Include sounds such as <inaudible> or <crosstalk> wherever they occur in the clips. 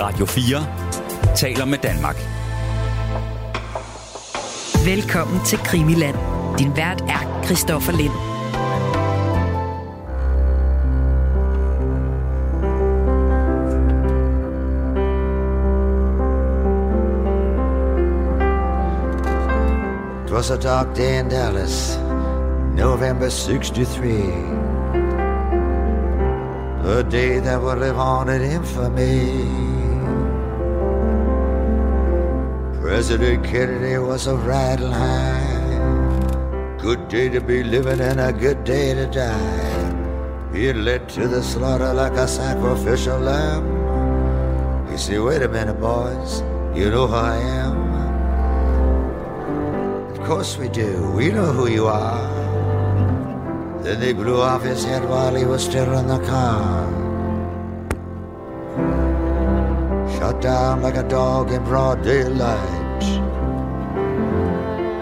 Radio 4 taler med Danmark. Velkommen til Krimiland. Din vært er Christoffer Lind. It was a dark day in Dallas, November 63. A day that would live on in infamy. President Kennedy was a riding high. Good day to be living and a good day to die. He led to the slaughter like a sacrificial lamb. You see, wait a minute, boys. You know who I am. Of course we do. We know who you are. Then they blew off his head while he was still in the car. Shot down like a dog in broad daylight.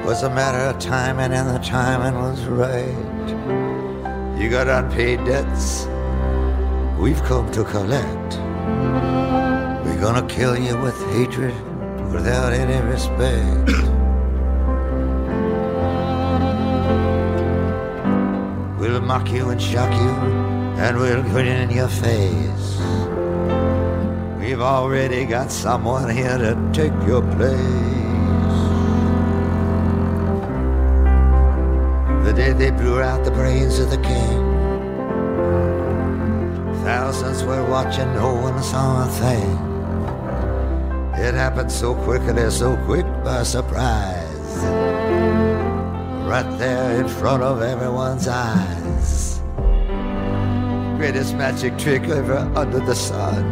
Was a matter of timing, and the timing was right. You got unpaid debts. We've come to collect. We're gonna kill you with hatred without any respect. We'll mock you and shock you, and we'll grin in your face. We've already got someone here to take your place. Brains of the king, thousands were watching, no one saw a thing. It happened so quickly, so quick by surprise right there in front of everyone's eyes. Greatest magic trick ever under the sun.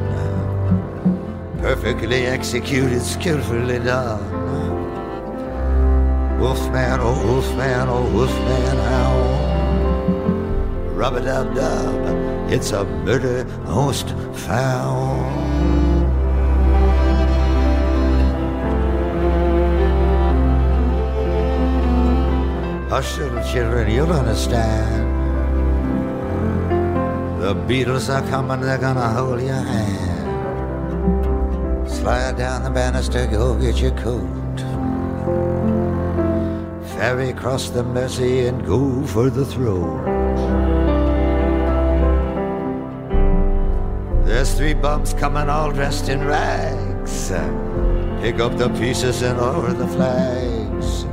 Perfectly executed, skillfully done. Wolfman, oh wolfman, oh wolfman, howl. Rub a dub dub, it's a murder most foul. Hush, little children, you'll understand. The Beatles are coming, they're gonna hold your hand. Slide down the banister, go get your coat. Ferry across the Mersey and go for the throat. There's three bums coming all dressed in rags. Pick up the pieces and lower the flags.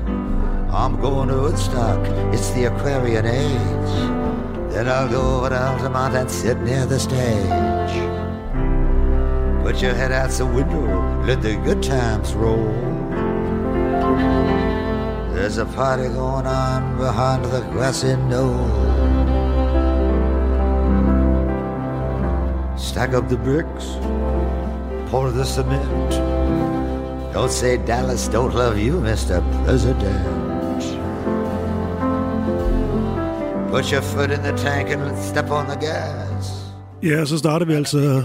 I'm going to Woodstock, it's the Aquarian age. Then I'll go over to Altamont and sit near the stage. Put your head out the window, let the good times roll. There's a party going on behind the grassy knoll. Stack up the bricks, pour the cement. Don't say Dallas don't love you, Mr. President. Put your foot in the tank and step on the gas. Ja, så starter vi altså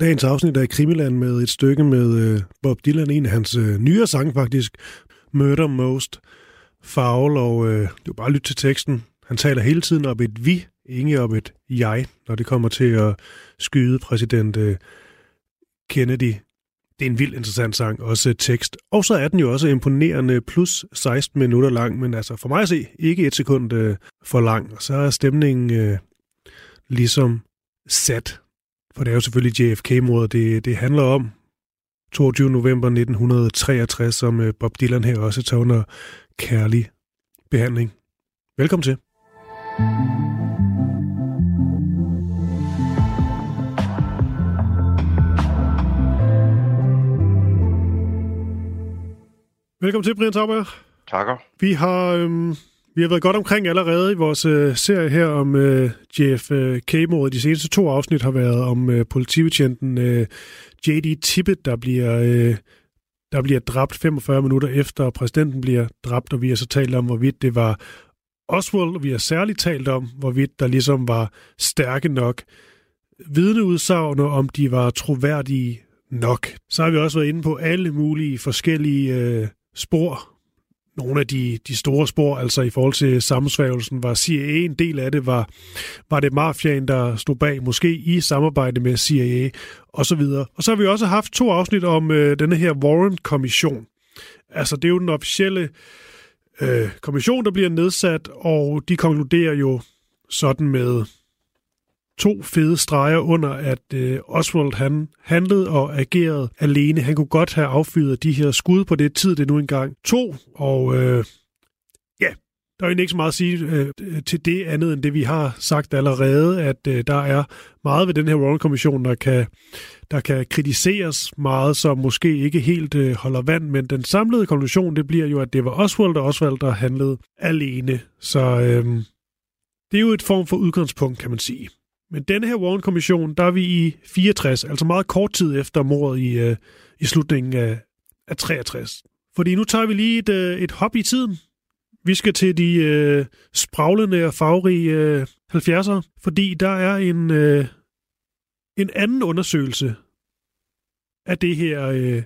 dagens afsnit af Krimiland med et stykke med øh, Bob Dylan, en af hans øh, nyere sange faktisk, Murder Most Foul, og øh, det er bare lyt til teksten. Han taler hele tiden om et vi, enige om et jeg, når det kommer til at skyde præsident øh, Kennedy. Det er en vild interessant sang, også tekst. Og så er den jo også imponerende, plus 16 minutter lang, men altså for mig at se, ikke et sekund øh, for lang. Og så er stemningen øh, ligesom sat. For det er jo selvfølgelig JFK-mordet, det, det handler om. 22. november 1963, som øh, Bob Dylan her også tager under kærlig behandling. Velkommen til. Velkommen til, Brian Tauber. Takker. Vi har, øhm, vi har været godt omkring allerede i vores øh, serie her om øh, JFK-mordet. De seneste to afsnit har været om øh, politibetjenten øh, J.D. Tippett, der bliver, øh, der bliver dræbt 45 minutter efter præsidenten bliver dræbt, og vi har så talt om, hvorvidt det var Oswald, og vi har særligt talt om, hvorvidt der ligesom var stærke nok vidneudsagn, om de var troværdige nok. Så har vi også været inde på alle mulige forskellige øh, spor, nogle af de, de store spor, altså i forhold til sammensværgelsen, var CIA en del af det, var, var det mafiaen, der stod bag, måske i samarbejde med CIA og så videre. Og så har vi også haft to afsnit om øh, denne her Warren-kommission. Altså, det er jo den officielle øh, kommission, der bliver nedsat, og de konkluderer jo sådan med to fede streger under, at øh, Oswald han handlede og agerede alene. Han kunne godt have affyret de her skud på det tid, det nu engang to, og øh, ja, der er jo ikke så meget at sige øh, til det andet end det, vi har sagt allerede, at øh, der er meget ved den her Warren-kommission, der kan, der kan kritiseres meget, som måske ikke helt øh, holder vand, men den samlede konklusion, det bliver jo, at det var Oswald og Oswald, der handlede alene. Så øh, det er jo et form for udgangspunkt, kan man sige. Men denne her Warren-kommission, der er vi i 64, altså meget kort tid efter mordet i, øh, i slutningen af, af 63. Fordi nu tager vi lige et, øh, et hop i tiden. Vi skal til de øh, spraglende og farverige øh, 70'ere, fordi der er en, øh, en anden undersøgelse af det her øh,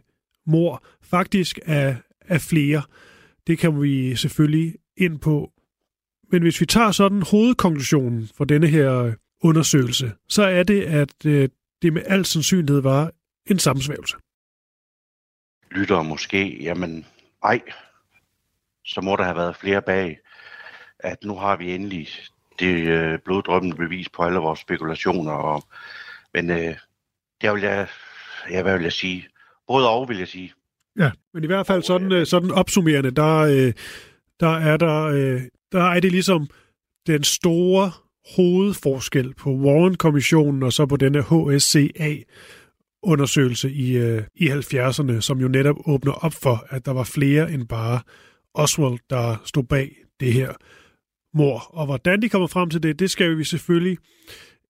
mor, faktisk af, af flere. Det kan vi selvfølgelig ind på. Men hvis vi tager sådan hovedkonklusionen for denne her øh, undersøgelse, så er det, at øh, det med al sandsynlighed var en sammensvævelse. Lytter måske, jamen ej, så må der have været flere bag, at nu har vi endelig det øh, bloddrømmende bevis på alle vores spekulationer. Og, men øh, det vil jeg, ja, hvad vil jeg sige? Både og, vil jeg sige. Ja, men i hvert fald sådan, øh, sådan opsummerende, der, øh, der, er der, øh, der er det ligesom den store hovedforskel på Warren-kommissionen og så på denne HSCA undersøgelse i, øh, i 70'erne, som jo netop åbner op for, at der var flere end bare Oswald, der stod bag det her mor. Og hvordan de kommer frem til det, det skal vi selvfølgelig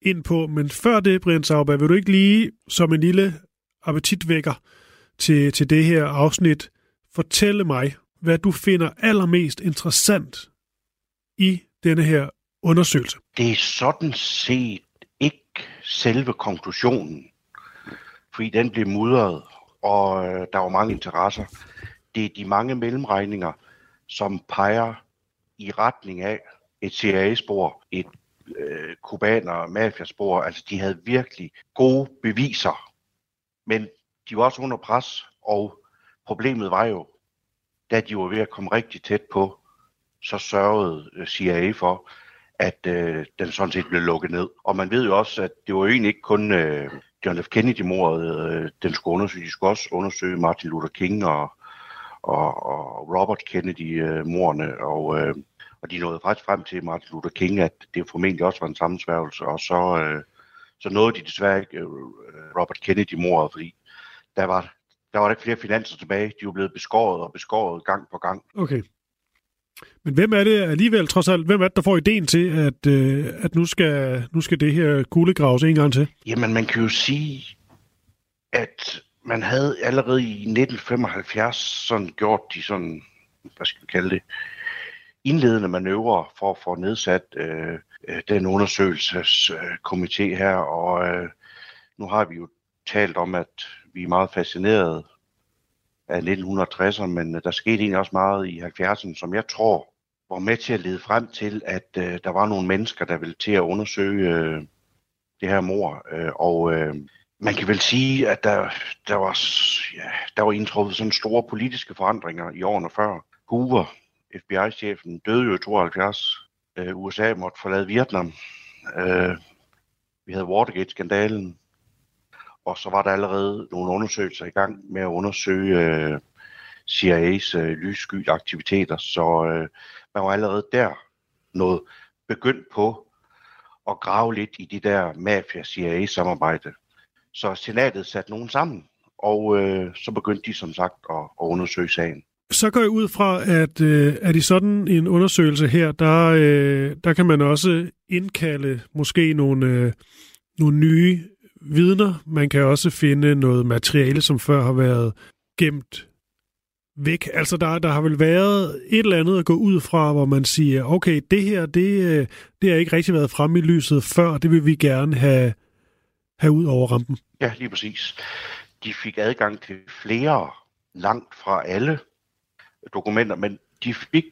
ind på. Men før det, Brian Sauber, vil du ikke lige som en lille appetitvækker til, til det her afsnit fortælle mig, hvad du finder allermest interessant i denne her undersøgelse? Det er sådan set ikke selve konklusionen, fordi den blev mudret, og øh, der var mange interesser. Det er de mange mellemregninger, som peger i retning af et CIA-spor, et øh, kubaner mafiaspor. Altså, de havde virkelig gode beviser, men de var også under pres, og problemet var jo, da de var ved at komme rigtig tæt på, så sørgede øh, CIA for, at øh, den sådan set blev lukket ned. Og man ved jo også, at det var jo egentlig ikke kun øh, John F. Kennedy-mordet, øh, den skulle undersøge. De skulle også undersøge Martin Luther King og, og, og Robert Kennedy-mordene. Øh, og, øh, og de nåede faktisk frem til Martin Luther King, at det formentlig også var en sammensværgelse. Og så, øh, så nåede de desværre ikke øh, Robert Kennedy-mordet, fordi der var, der var ikke flere finanser tilbage. De var blevet beskåret og beskåret gang på gang. Okay. Men hvem er det alligevel, trods alt, hvem er det, der får ideen til, at, øh, at nu, skal, nu skal det her kuglegraves en gang til? Jamen, man kan jo sige, at man havde allerede i 1975 sådan gjort de sådan, hvad skal vi kalde det, indledende manøvrer for at få nedsat øh, øh den undersøgelseskomité øh, her, og øh, nu har vi jo talt om, at vi er meget fascineret af 1960'erne, men øh, der skete egentlig også meget i 70'erne, som jeg tror var med til at lede frem til, at øh, der var nogle mennesker, der ville til at undersøge øh, det her mor. Øh, og øh, man kan vel sige, at der, der, var, ja, der var indtruffet sådan store politiske forandringer i årene før. Hoover, FBI-chefen, døde jo i 72. Øh, USA måtte forlade Vietnam. Øh, vi havde Watergate-skandalen og så var der allerede nogle undersøgelser i gang med at undersøge øh, CIA's øh, lyssky aktiviteter, så øh, man var allerede der noget begyndt på at grave lidt i de der mafia-CIA-samarbejde. Så senatet satte nogen sammen, og øh, så begyndte de som sagt at, at undersøge sagen. Så går jeg ud fra, at, øh, at i sådan en undersøgelse her, der, øh, der kan man også indkalde måske nogle, øh, nogle nye vidner. Man kan også finde noget materiale, som før har været gemt væk. Altså, der, der har vel været et eller andet at gå ud fra, hvor man siger, okay, det her, det, øh, det har ikke rigtig været fremme i lyset før, det vil vi gerne have, have ud over rampen. Ja, lige præcis. De fik adgang til flere, langt fra alle dokumenter, men de fik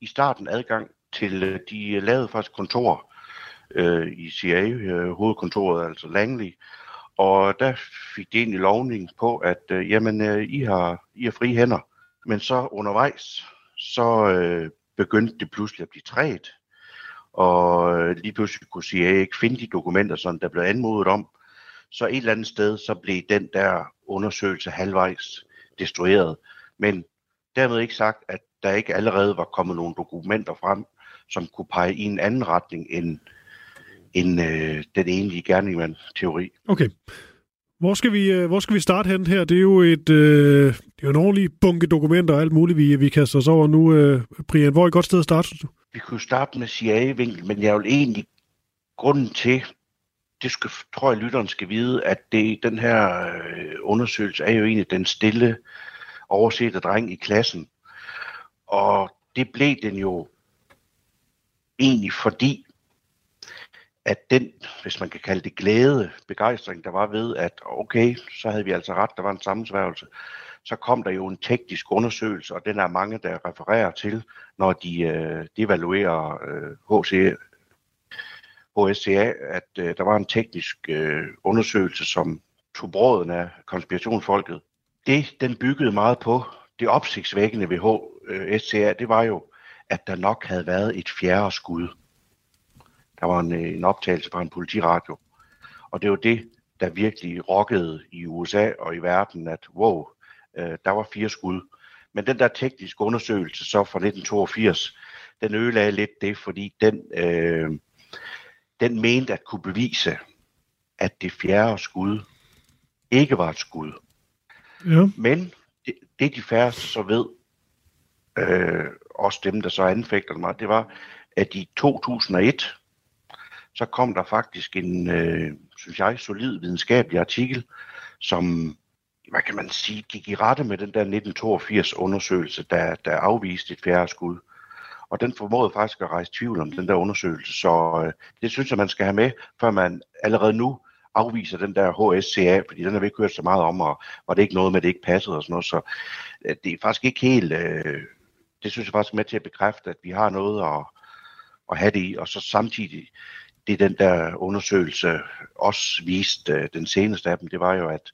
i starten adgang til, øh, de lavede faktisk kontor øh, i CIA, øh, hovedkontoret, altså Langley, og der fik de egentlig lovning på, at øh, jamen, øh, I, har, I har frie hænder. Men så undervejs, så øh, begyndte det pludselig at blive træet. Og øh, lige pludselig kunne CIA ikke finde de dokumenter, som der blev anmodet om. Så et eller andet sted, så blev den der undersøgelse halvvejs destrueret. Men dermed ikke sagt, at der ikke allerede var kommet nogle dokumenter frem, som kunne pege i en anden retning end, end øh, den egentlige Gerningman-teori. Okay. Hvor skal, vi, øh, hvor skal vi starte hen her? Det er jo et, øh, det er en ordentlig bunke dokumenter og alt muligt, vi, vi kaster os over nu. Øh, Brian, hvor er et godt sted at starte, synes du? Vi kunne starte med CIA-vinkel, men jeg vil egentlig grunden til, det skal, tror jeg, lytteren skal vide, at det, den her øh, undersøgelse er jo egentlig den stille, oversette dreng i klassen. Og det blev den jo egentlig fordi, at den, hvis man kan kalde det glæde, begejstring, der var ved, at okay, så havde vi altså ret, der var en sammensværgelse, så kom der jo en teknisk undersøgelse, og den er mange, der refererer til, når de øh, devaluerer øh, HC, HSCA, at øh, der var en teknisk øh, undersøgelse, som tog bråden af konspirationsfolket. Det, den byggede meget på, det opsigtsvækkende ved HSCA, øh, det var jo, at der nok havde været et fjerde skud. Der var en, øh, en optagelse fra en politiradio. Og det var det, der virkelig rokkede i USA og i verden, at wow, øh, der var fire skud. Men den der tekniske undersøgelse så fra 1982, den ødelagde lidt det, fordi den, øh, den mente at kunne bevise, at det fjerde skud ikke var et skud. Ja. Men det, det de færreste så ved, øh, også dem, der så anfægter mig, det var, at i 2001, så kom der faktisk en, øh, synes jeg, solid videnskabelig artikel, som, hvad kan man sige, gik i rette med den der 1982 undersøgelse, der, der afviste et færre skud. Og den formåede faktisk at rejse tvivl om den der undersøgelse, så øh, det synes jeg, man skal have med, før man allerede nu afviser den der HSCA, fordi den har vi ikke hørt så meget om, og var det ikke noget med, at det ikke passede og sådan noget, så øh, det er faktisk ikke helt, øh, det synes jeg faktisk er med til at bekræfte, at vi har noget at, at have det i, og så samtidig det den der undersøgelse også viste, øh, den seneste af dem, det var jo, at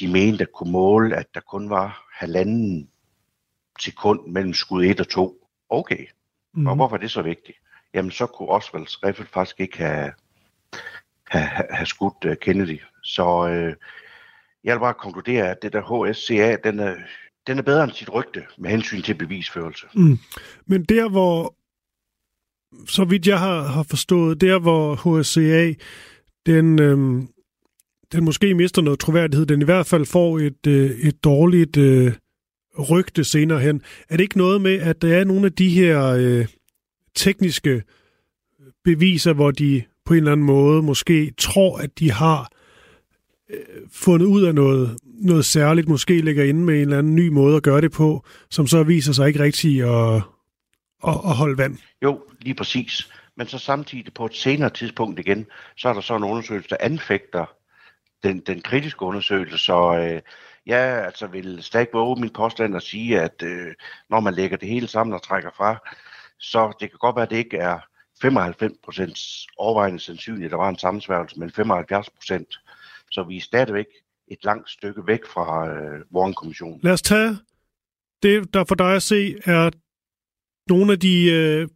de mente at kunne måle, at der kun var halvanden sekund mellem skud 1 og 2. Okay, mm. og hvorfor er det så vigtigt? Jamen, så kunne Oswalds riffel faktisk ikke have, have, have skudt uh, Kennedy. Så øh, jeg vil bare konkludere, at det der HSCA, den er, den er bedre end sit rygte med hensyn til bevisførelse. Mm. Men der, hvor så vidt jeg har, har forstået, der hvor HSCA, den, øhm, den måske mister noget troværdighed, den i hvert fald får et, øh, et dårligt øh, rygte senere hen. Er det ikke noget med, at der er nogle af de her øh, tekniske beviser, hvor de på en eller anden måde måske tror, at de har øh, fundet ud af noget, noget særligt, måske ligger inde med en eller anden ny måde at gøre det på, som så viser sig ikke rigtigt at, at, at holde vand. Jo, lige præcis. Men så samtidig på et senere tidspunkt igen, så er der så en undersøgelse, der anfægter den, den kritiske undersøgelse. Så øh, jeg altså vil stadig våge min påstand og sige, at øh, når man lægger det hele sammen og trækker fra, så det kan godt være, at det ikke er 95% overvejende sandsynligt, at der var en sammensværgelse, men 75%. Så vi er stadigvæk et langt stykke væk fra øh, Warren-kommissionen. Lad os tage det, der for dig at se er nogle af de, øh,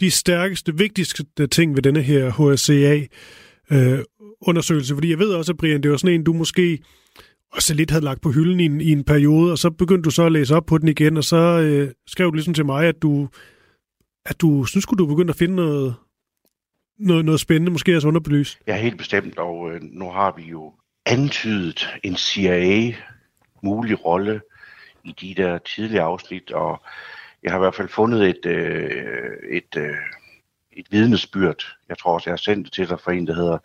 de stærkeste, vigtigste ting ved denne her HSCA øh, undersøgelse. Fordi jeg ved også, at Brian, det var sådan en, du måske også lidt havde lagt på hylden i en, i en periode, og så begyndte du så at læse op på den igen, og så øh, skrev du ligesom til mig, at du, at du synes, du begyndte at finde noget, noget, noget spændende, måske også underbelyst. Ja, helt bestemt, og øh, nu har vi jo antydet en CIA-mulig rolle i de der tidlige afsnit, og jeg har i hvert fald fundet et, øh, et, øh, et vidnesbyrd. Jeg tror også, jeg har sendt det til dig fra en, der hedder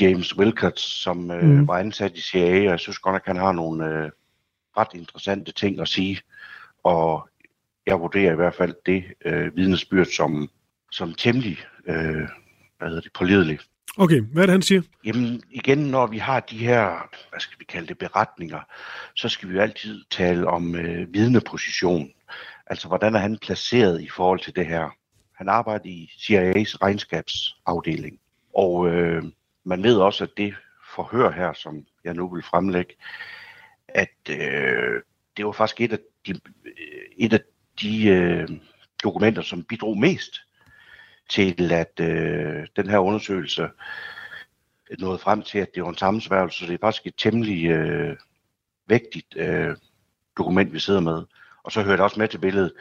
James Wilcott, som øh, mm. var ansat i CIA, og jeg synes godt nok, han har nogle øh, ret interessante ting at sige. Og jeg vurderer i hvert fald det øh, vidnesbyrd som, som temmelig øh, hvad hedder det, pålideligt. Okay, hvad er det, han siger? Jamen igen, når vi har de her, hvad skal vi kalde det, beretninger, så skal vi jo altid tale om øh, vidneposition. Altså, hvordan er han placeret i forhold til det her? Han arbejder i CIA's regnskabsafdeling. Og øh, man ved også, at det forhør her, som jeg nu vil fremlægge, at øh, det var faktisk et af de, øh, et af de øh, dokumenter, som bidrog mest til, at øh, den her undersøgelse nåede frem til, at det var en sammensværgelse. Så det er faktisk et temmelig øh, vægtigt øh, dokument, vi sidder med. Og så hørte også med til billedet,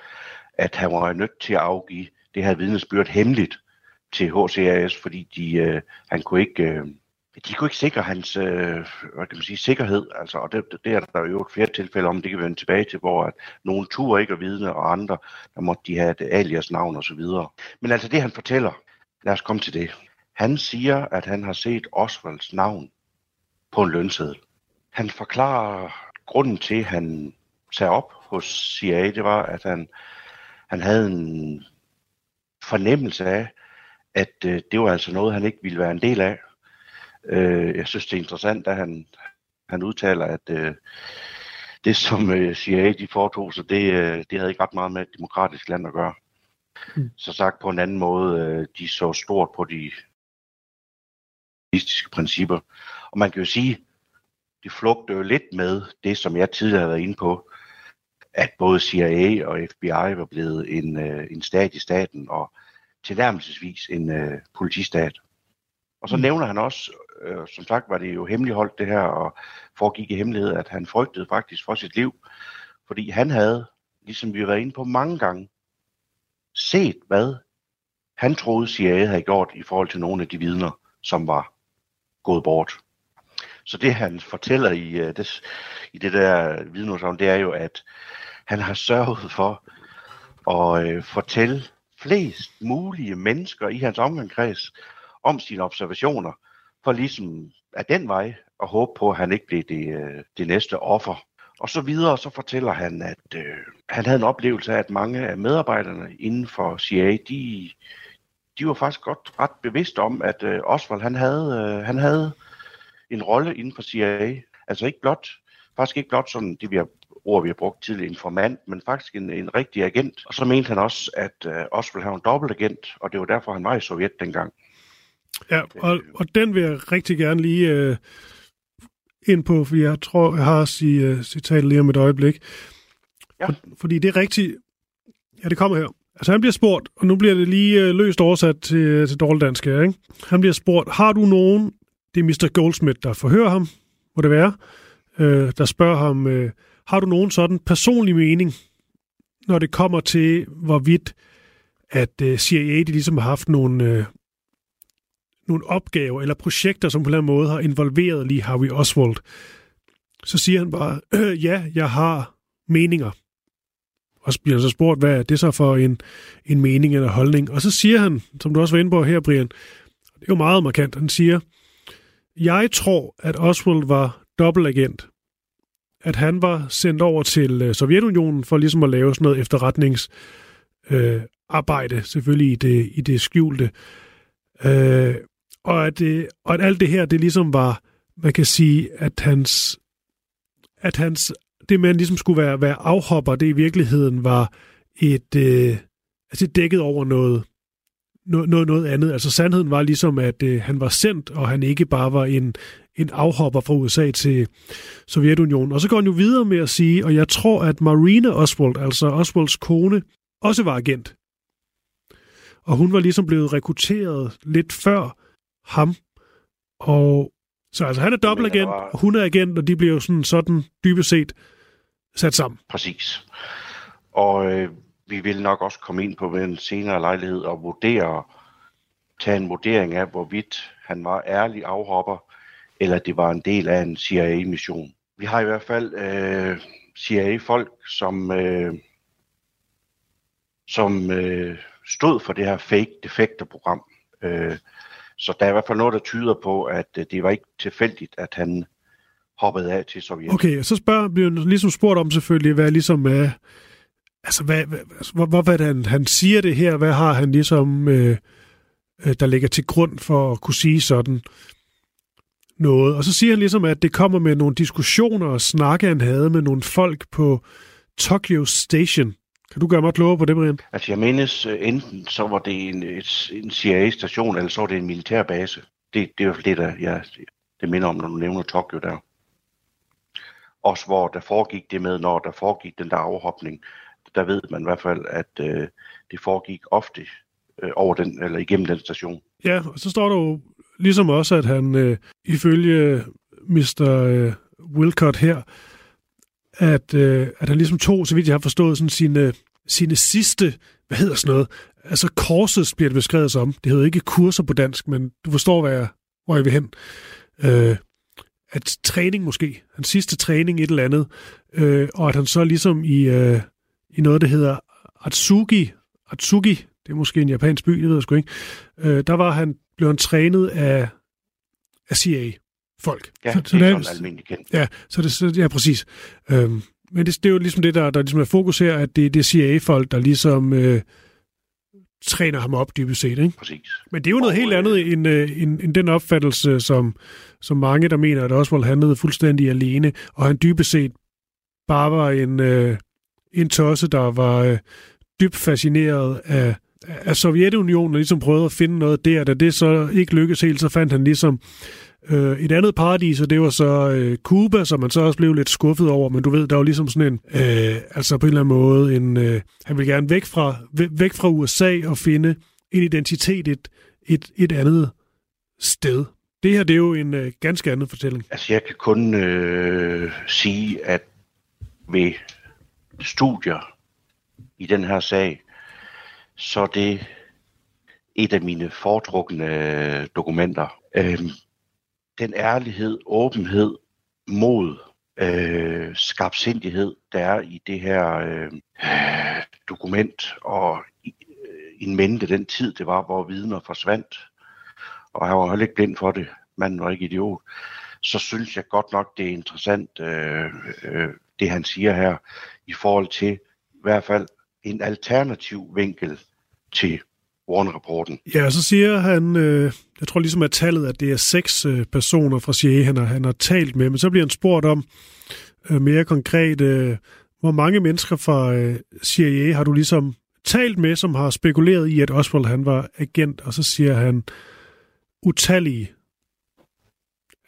at han var nødt til at afgive det her vidnesbyrd hemmeligt til HCAS, fordi de, øh, han kunne ikke, øh, de kunne ikke sikre hans øh, hvad kan man sige, sikkerhed. Altså, og det, det er der jo flere tilfælde om, det kan vi vende tilbage til, hvor at nogen turde ikke at vidne, og andre, der måtte de have et alias navn osv. Men altså det, han fortæller, lad os komme til det. Han siger, at han har set Osvalds navn på en lønseddel. Han forklarer grunden til, at han sagde op hos CIA, det var, at han, han havde en fornemmelse af, at øh, det var altså noget, han ikke ville være en del af. Øh, jeg synes, det er interessant, at han, han udtaler, at øh, det, som øh, CIA de foretog sig, det, øh, det havde ikke ret meget med et demokratisk land at gøre. Mm. Så sagt på en anden måde, øh, de så stort på de kommunistiske principper. Og man kan jo sige, det flugter jo lidt med det, som jeg tidligere har været inde på, at både CIA og FBI var blevet en, øh, en stat i staten, og tilnærmelsesvis en øh, politistat. Og så mm. nævner han også, øh, som sagt var det jo hemmeligholdt det her, og foregik i hemmelighed, at han frygtede faktisk for sit liv, fordi han havde, ligesom vi har været inde på mange gange, set, hvad han troede CIA havde gjort i forhold til nogle af de vidner, som var gået bort. Så det han fortæller i, uh, det, i det der vidneudsagn, det er jo, at han har sørget for at uh, fortælle flest mulige mennesker i hans omgangskreds om sine observationer, for ligesom af den vej og håbe på, at han ikke blev det, øh, det næste offer. Og så videre, så fortæller han, at øh, han havde en oplevelse af, at mange af medarbejderne inden for CIA, de, de var faktisk godt ret bevidste om, at øh, Oswald han havde, øh, han havde en rolle inden for CIA. Altså ikke blot, faktisk ikke blot sådan det, vi har ord, vi har brugt tidligere, informant, men faktisk en, en rigtig agent. Og så mente han også, at øh, Oswald havde en dobbeltagent, og det var derfor, han var i Sovjet dengang. Ja, og, og den vil jeg rigtig gerne lige uh, ind på, for jeg tror, jeg har sige, uh, citatet lige om et øjeblik. Ja. For, fordi det er rigtigt. Ja, det kommer her. Altså han bliver spurgt, og nu bliver det lige uh, løst oversat til, til dårlig dansk her, ikke? Han bliver spurgt, har du nogen, det er Mr. Goldsmith, der forhører ham, må det være, øh, der spørger ham, øh, har du nogen sådan personlig mening, når det kommer til, hvorvidt at øh, CIA de ligesom har haft nogle, øh, nogle opgaver eller projekter, som på en eller anden måde har involveret lige Harvey Oswald, så siger han bare, øh, <clears throat> ja, jeg har meninger. Og så bliver han så spurgt, hvad er det så for en, en mening eller holdning? Og så siger han, som du også var inde på her, Brian, det er jo meget markant, han siger, jeg tror, at Oswald var dobbeltagent. At han var sendt over til øh, Sovjetunionen for ligesom at lave sådan noget efterretningsarbejde, øh, selvfølgelig i det, i det skjulte. Øh, og, at det, og at alt det her, det ligesom var, man kan sige, at hans, at hans det man ligesom skulle være, være afhopper, det i virkeligheden var et, øh, altså dækket over noget, noget, noget, noget andet. Altså sandheden var ligesom, at øh, han var sendt, og han ikke bare var en, en afhopper fra USA til Sovjetunionen. Og så går han jo videre med at sige, og jeg tror, at Marina Oswald, altså Oswalds kone, også var agent. Og hun var ligesom blevet rekrutteret lidt før ham. Og så altså han er dobbeltagent, var... og hun er agent, og de bliver jo sådan, sådan dybest set sat sammen. Præcis. Og øh, vi vil nok også komme ind på en senere lejlighed og vurdere, tage en vurdering af, hvorvidt han var ærlig afhopper, eller det var en del af en CIA-mission. Vi har i hvert fald øh, CIA-folk, som, øh, som øh, stod for det her fake defekter-program. Øh, så der er i hvert fald noget, der tyder på, at øh, det var ikke tilfældigt, at han hoppede af til Sovjet. Okay, så spørger, bliver ligesom spurgt om selvfølgelig, hvad ligesom er, altså, hvad, hvad, altså, hvor, hvorfor han, han siger det her? Hvad har han ligesom, øh, øh, der ligger til grund for at kunne sige sådan noget? Og så siger han ligesom, at det kommer med nogle diskussioner og snakke, han havde med nogle folk på Tokyo Station kan du gøre mig klogere på det, Brian? Altså jeg mindes, øh, enten så var det en, et, en CIA-station, eller så var det en militærbase. Det, det er fald det, der jeg, det minder om, når du nævner Tokyo der. Også hvor der foregik det med, når der foregik den der afhopning, der ved man i hvert fald, at øh, det foregik ofte øh, over den, eller igennem den station. Ja, og så står der jo ligesom også, at han øh, ifølge Mr. Øh, Wilcott her, at, øh, at han ligesom tog, så vidt jeg har forstået, sådan sine, sine sidste, hvad hedder sådan noget, altså korset bliver det beskrevet som. Det hedder ikke kurser på dansk, men du forstår, hvad jeg, hvor jeg vil hen. Øh, at træning måske, hans sidste træning et eller andet, øh, og at han så ligesom i, øh, i noget, der hedder Atsugi, Atsugi, det er måske en japansk by, det ved jeg sgu ikke, øh, der var han, blev han trænet af, af CIA folk. Ja, så, det så er der, sådan almindeligt kendt. Ja, så det, ja præcis. Øhm, men det, det er jo ligesom det, der, der ligesom er fokus her, at det, det er CIA-folk, der ligesom øh, træner ham op dybest set. Ikke? Præcis. Men det er jo noget Og, helt øh, andet end, øh, end, end den opfattelse, som, som mange, der mener, at Oswald handlede fuldstændig alene, og han dybest set bare var en, øh, en tosse, der var øh, dybt fascineret af, af Sovjetunionen, og ligesom prøvede at finde noget der. Da det så ikke lykkedes helt, så fandt han ligesom øh, Øh, et andet paradis, og det var så øh, Cuba, som man så også blev lidt skuffet over, men du ved, der var ligesom sådan en, øh, altså på en eller anden måde, en, øh, han ville gerne væk fra, væk fra USA og finde en identitet et, et, et andet sted. Det her, det er jo en øh, ganske anden fortælling. Altså jeg kan kun øh, sige, at ved studier i den her sag, så er det et af mine foretrukne dokumenter. Øhm, den ærlighed, åbenhed, mod, øh, skarpsindighed, der er i det her øh, dokument, og i, øh, en mente den tid, det var, hvor vidner forsvandt, og han var heller ikke blind for det, manden var ikke idiot, så synes jeg godt nok, det er interessant, øh, øh, det han siger her, i forhold til i hvert fald en alternativ vinkel til Warren-rapporten. Ja, og så siger han, øh, jeg tror ligesom at tallet, at det er seks øh, personer fra CIA, han har, han har talt med, men så bliver han spurgt om øh, mere konkret, øh, hvor mange mennesker fra øh, CIA har du ligesom talt med, som har spekuleret i, at Oswald han var agent, og så siger han utallige.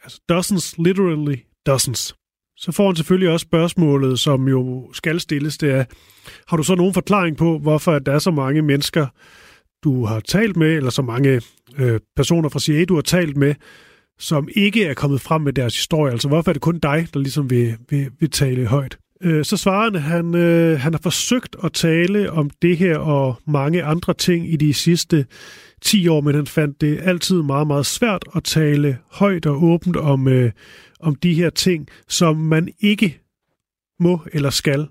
Altså dozens, literally dozens. Så får han selvfølgelig også spørgsmålet, som jo skal stilles, det er, har du så nogen forklaring på, hvorfor at der er så mange mennesker, du har talt med, eller så mange øh, personer fra CIA, du har talt med, som ikke er kommet frem med deres historie? Altså, hvorfor er det kun dig, der ligesom vil, vil, vil tale højt? Øh, så svarer han, han, øh, han har forsøgt at tale om det her og mange andre ting i de sidste 10 år, men han fandt det altid meget, meget svært at tale højt og åbent om, øh, om de her ting, som man ikke må eller skal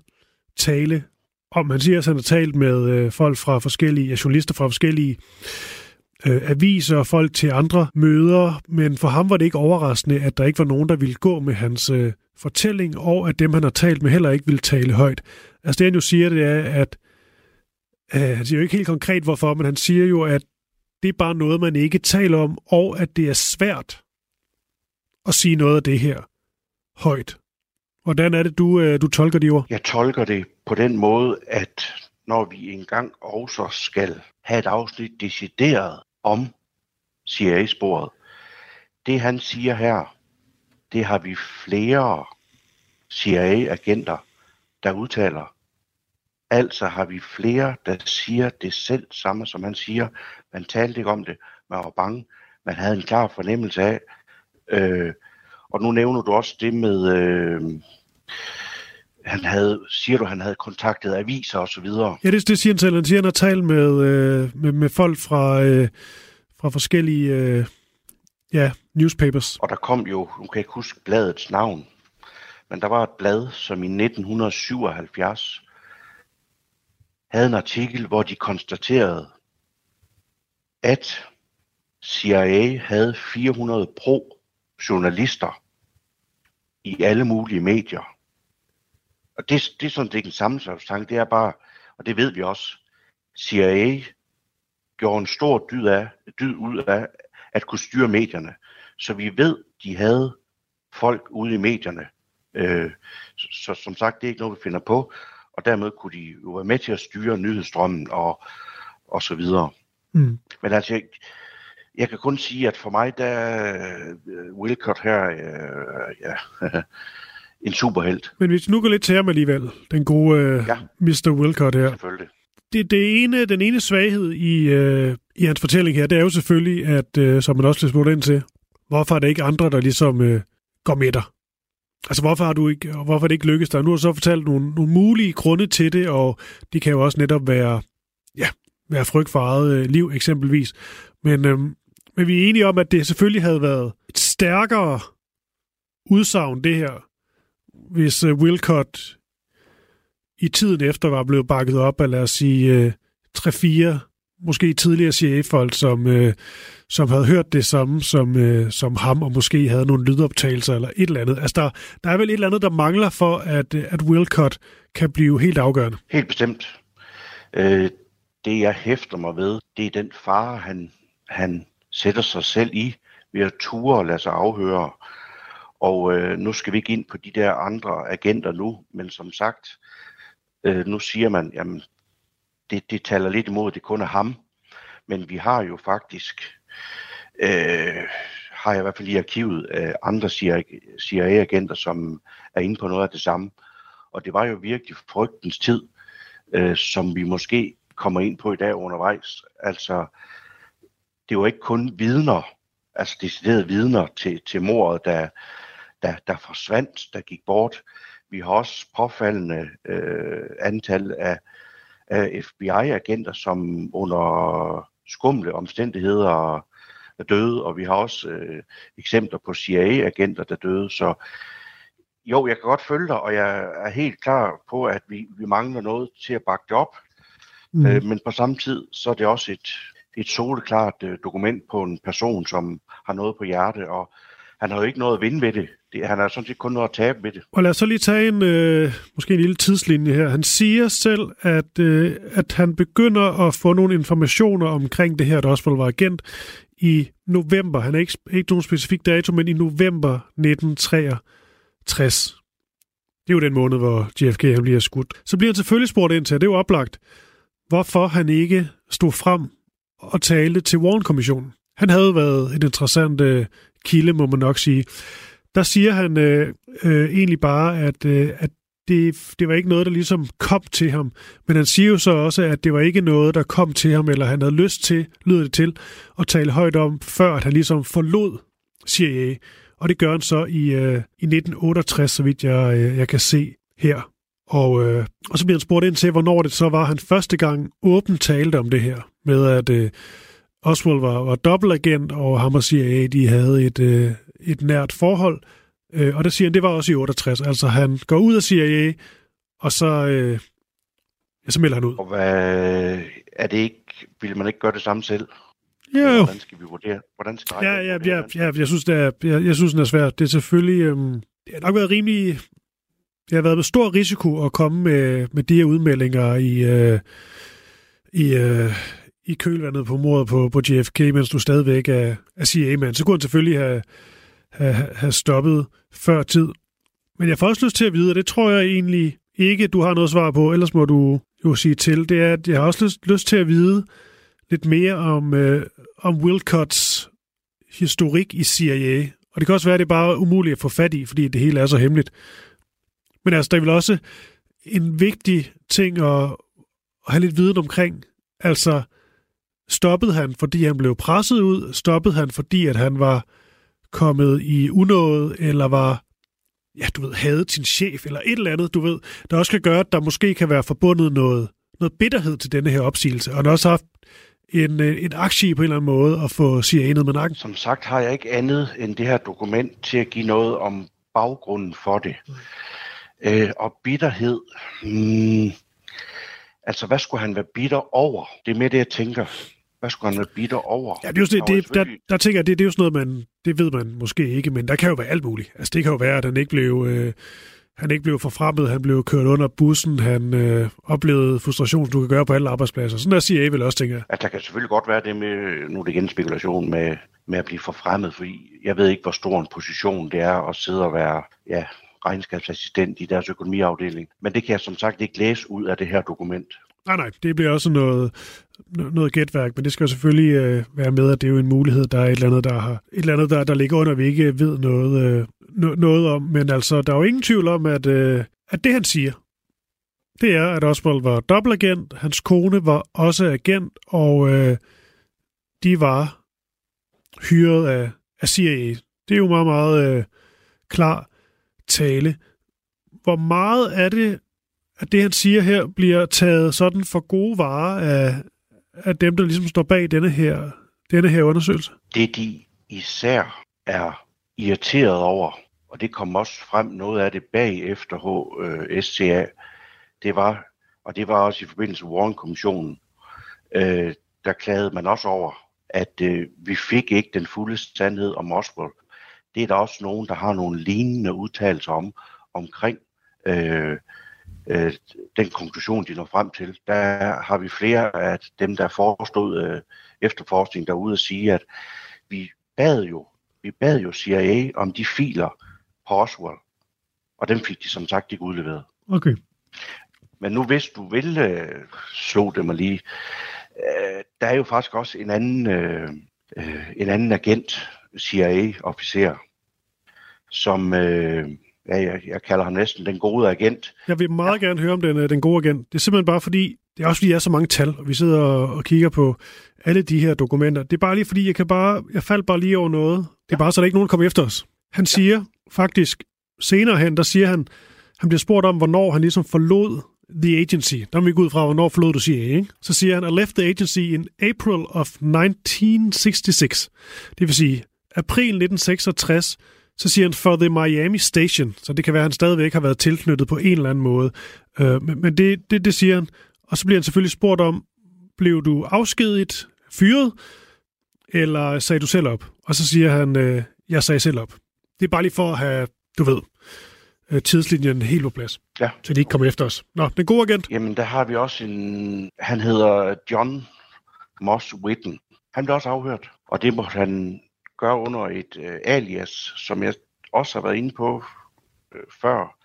tale om. Han siger, at han har talt med øh, folk fra forskellige, ja, journalister fra forskellige øh, aviser og folk til andre møder, men for ham var det ikke overraskende, at der ikke var nogen, der ville gå med hans øh, fortælling, og at dem, han har talt med, heller ikke ville tale højt. Altså det, han jo siger, det er, at øh, han siger jo ikke helt konkret, hvorfor, men han siger jo, at det er bare noget, man ikke taler om, og at det er svært at sige noget af det her højt. Hvordan er det, du, øh, du tolker de ord? Jeg tolker det på den måde, at når vi engang også skal have et afsnit decideret om CIA-sporet, det han siger her, det har vi flere CIA-agenter, der udtaler. Altså har vi flere, der siger det selv samme, som han siger. Man talte ikke om det, man var bange. Man havde en klar fornemmelse af. Øh, og nu nævner du også det med, øh, han havde, siger du, han havde kontaktet aviser og så videre. Ja, det, det siger han selv. Han siger, han har talt med, øh, med, med folk fra, øh, fra forskellige øh, ja, newspapers. Og der kom jo, nu kan jeg ikke huske bladets navn, men der var et blad, som i 1977 havde en artikel, hvor de konstaterede, at CIA havde 400 pro-journalister i alle mulige medier. Og det, det er sådan det er en sammenslagstanke, det er bare, og det ved vi også, CIA gjorde en stor dyd, af, dyd ud af at kunne styre medierne. Så vi ved, de havde folk ude i medierne. Øh, så, så som sagt, det er ikke noget, vi finder på. og dermed kunne de jo være med til at styre nyhedsstrømmen og, og så videre. Mm. Men altså, jeg, jeg kan kun sige, at for mig, der er øh, Wilcott her, øh, ja, <laughs> en superhelt, Men hvis vi nu går lidt til ham alligevel, den gode øh, Ja. Mr. Wilcott her. selvfølgelig. Det, det ene, den ene svaghed i, øh, i hans fortælling her, det er jo selvfølgelig, at, øh, som man også bliver spurgt ind til, hvorfor er der ikke andre, der ligesom øh, går med dig? Altså, hvorfor har du ikke, hvorfor er det ikke lykkes dig? Nu har du så fortalt nogle, nogle mulige grunde til det, og de kan jo også netop være, ja, være frygt for eget øh, liv, eksempelvis. Men, øh, men vi er enige om, at det selvfølgelig havde været et stærkere udsagn, det her, hvis øh, Wilcott i tiden efter var blevet bakket op af, lad os sige, øh, 3-4 måske tidligere CIA-folk, som, øh, som havde hørt det samme som, øh, som ham, og måske havde nogle lydoptagelser eller et eller andet. Altså, der, der er vel et eller andet, der mangler for, at, øh, at Wilcott kan blive helt afgørende. Helt bestemt. Øh, det jeg hæfter mig ved, det er den fare, han, han sætter sig selv i ved at ture og lade sig afhøre. Og øh, nu skal vi ikke ind på de der andre agenter nu, men som sagt, øh, nu siger man, jamen, det, det taler lidt imod, at det kun er ham. Men vi har jo faktisk, øh, har jeg i hvert fald i arkivet, øh, andre CIA-agenter, som er inde på noget af det samme. Og det var jo virkelig frygtens tid, øh, som vi måske kommer ind på i dag undervejs. Altså, det var ikke kun vidner, altså deciderede vidner til, til mordet, der, der, der forsvandt, der gik bort. Vi har også påfaldende øh, antal af, af FBI-agenter, som under skumle omstændigheder er døde, og vi har også øh, eksempler på CIA-agenter, der døde. Så jo, jeg kan godt følge dig, og jeg er helt klar på, at vi, vi mangler noget til at bakke det op. Mm. Øh, men på samme tid, så er det også et, et soleklart øh, dokument på en person, som har noget på hjerte, og han har jo ikke noget at vinde ved det. det han har sådan set kun noget at tabe ved det. Og lad os så lige tage en, øh, måske en lille tidslinje her. Han siger selv, at, øh, at han begynder at få nogle informationer omkring det her, der også var agent, i november. Han er ikke, ikke nogen specifik dato, men i november 1963. Det er jo den måned, hvor JFK han bliver skudt. Så bliver han selvfølgelig spurgt ind til, det er jo oplagt, hvorfor han ikke stod frem og talte til Warren-kommissionen. Han havde været et interessant øh, kilde, må man nok sige. Der siger han øh, øh, egentlig bare, at, øh, at det, det var ikke noget, der ligesom kom til ham. Men han siger jo så også, at det var ikke noget, der kom til ham, eller han havde lyst til, lyder det til, at tale højt om, før at han ligesom forlod CIA. Og det gør han så i, øh, i 1968, så vidt jeg, øh, jeg kan se her. Og, øh, og så bliver han spurgt ind til, hvornår det så var, han første gang åbent talte om det her, med at øh, Oswald var, var dobbeltagent, og ham og CIA, de havde et, øh, et nært forhold. Øh, og der siger han, det var også i 68. Altså han går ud af CIA, og så, øh, ja, så melder han ud. Og hvad, er det ikke, vil man ikke gøre det samme selv? Ja, Eller jo. Hvordan skal vi vurdere? Hvordan skal Ja, ja, ja, ja, jeg synes, det er, jeg, jeg synes, den er svært. Det er selvfølgelig... Øhm, det har nok været rimelig... Det har været med stor risiko at komme med, med de her udmeldinger i, øh, i, øh, i kølvandet på mordet på, på JFK, mens du stadigvæk er, er CIA-mand. Så kunne han selvfølgelig have, have, have stoppet før tid. Men jeg får også lyst til at vide, og det tror jeg egentlig ikke, du har noget svar på, ellers må du jo sige til, det er, at jeg har også lyst, lyst til at vide lidt mere om, øh, om Wilcotts historik i CIA. Og det kan også være, at det er bare umuligt at få fat i, fordi det hele er så hemmeligt. Men altså, der er vel også en vigtig ting at, at have lidt viden omkring. Altså, stoppede han, fordi han blev presset ud? Stoppede han, fordi at han var kommet i unåde, eller var, ja, du ved, hadet sin chef, eller et eller andet, du ved, der også kan gøre, at der måske kan være forbundet noget, noget bitterhed til denne her opsigelse. Og har også haft en, øh, en aktie på en eller anden måde at få CIA ned med nakken. Som sagt har jeg ikke andet end det her dokument til at give noget om baggrunden for det. Øh, og bitterhed, hmm, altså hvad skulle han være bitter over? Det er mere det, jeg tænker. Hvad skulle han bitter over? Ja, det er jo sådan, var det, der, der tænker jeg, det, det er jo sådan noget, man, det ved man måske ikke, men der kan jo være alt muligt. Altså det kan jo være, at han ikke blev, øh, han ikke blev forfremmet, han blev kørt under bussen, han øh, oplevede frustration, som du kan gøre på alle arbejdspladser. Sådan der siger jeg vel også, tænker jeg. At der kan selvfølgelig godt være det med, nu er det igen spekulation, med, med at blive forfremmet, fordi jeg ved ikke, hvor stor en position det er at sidde og være ja, regnskabsassistent i deres økonomiafdeling. Men det kan jeg som sagt ikke læse ud af det her dokument. Nej, nej, det bliver også noget, noget gætværk, men det skal jo selvfølgelig øh, være med, at det er jo en mulighed, der er et eller andet, der, har, et eller andet, der, der ligger under, vi ikke ved noget, øh, no, noget om. Men altså, der er jo ingen tvivl om, at, øh, at det han siger, det er, at Oswald var dobbeltagent, hans kone var også agent, og øh, de var hyret af, af CIA. Det er jo meget, meget øh, klar tale. Hvor meget er det, at det, han siger her, bliver taget sådan for gode varer af, af dem, der ligesom står bag denne her, denne her undersøgelse? Det, de især er irriteret over, og det kom også frem noget af det bagefter HSCA, øh, det var, og det var også i forbindelse med Warren-kommissionen, øh, der klagede man også over, at øh, vi fik ikke den fulde sandhed om Oswald. Det er der også nogen, der har nogle lignende udtalelser om, omkring øh, øh, den konklusion, de når frem til. Der har vi flere af dem, der forestod øh, efterforskning derude at sige, at vi bad jo, vi bad jo CIA om de filer på Oswald, og dem fik de som sagt ikke udleveret. Okay. Men nu hvis du vil øh, slå det mig lige, øh, der er jo faktisk også en anden, øh, øh, en anden agent, CIA-officer, som, øh, ja, jeg, jeg kalder ham næsten den gode agent. Jeg vil meget ja. gerne høre om den, øh, den gode agent. Det er simpelthen bare fordi, det er også fordi, jeg er så mange tal, og vi sidder og, og kigger på alle de her dokumenter. Det er bare lige fordi, jeg kan bare, jeg faldt bare lige over noget. Det er ja. bare, så der ikke nogen kommer efter os. Han siger ja. faktisk, senere hen, der siger han, han bliver spurgt om, hvornår han ligesom forlod The Agency. Der må vi gå ud fra, hvornår forlod du CIA, ikke? Så siger han, I left the agency in April of 1966. Det vil sige, april 1966, så siger han for the Miami Station, så det kan være, at han stadigvæk har været tilknyttet på en eller anden måde. Øh, men men det, det, det siger han. Og så bliver han selvfølgelig spurgt om, blev du afskediget, fyret, eller sagde du selv op? Og så siger han, øh, jeg sagde selv op. Det er bare lige for at have, du ved, øh, tidslinjen helt på plads. Ja. Så de ikke kommer efter os. Nå, den gode agent. Jamen, der har vi også en... Han hedder John Moss Whitten. Han blev også afhørt, og det må han gør under et øh, alias, som jeg også har været inde på øh, før.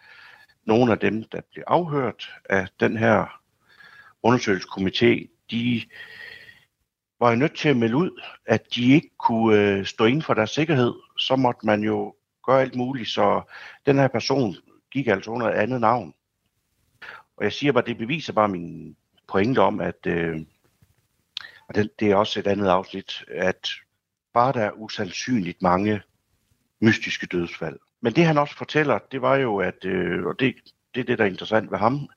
Nogle af dem, der blev afhørt af den her undersøgelseskomité, de var jo nødt til at melde ud, at de ikke kunne øh, stå inden for deres sikkerhed. Så måtte man jo gøre alt muligt, så den her person gik altså under et andet navn. Og jeg siger bare, det beviser bare min pointe om, at, øh, og det, det er også et andet afsnit, at var der er usandsynligt mange mystiske dødsfald. Men det han også fortæller, det var jo, at, øh, og det, det er det, der er interessant ved ham,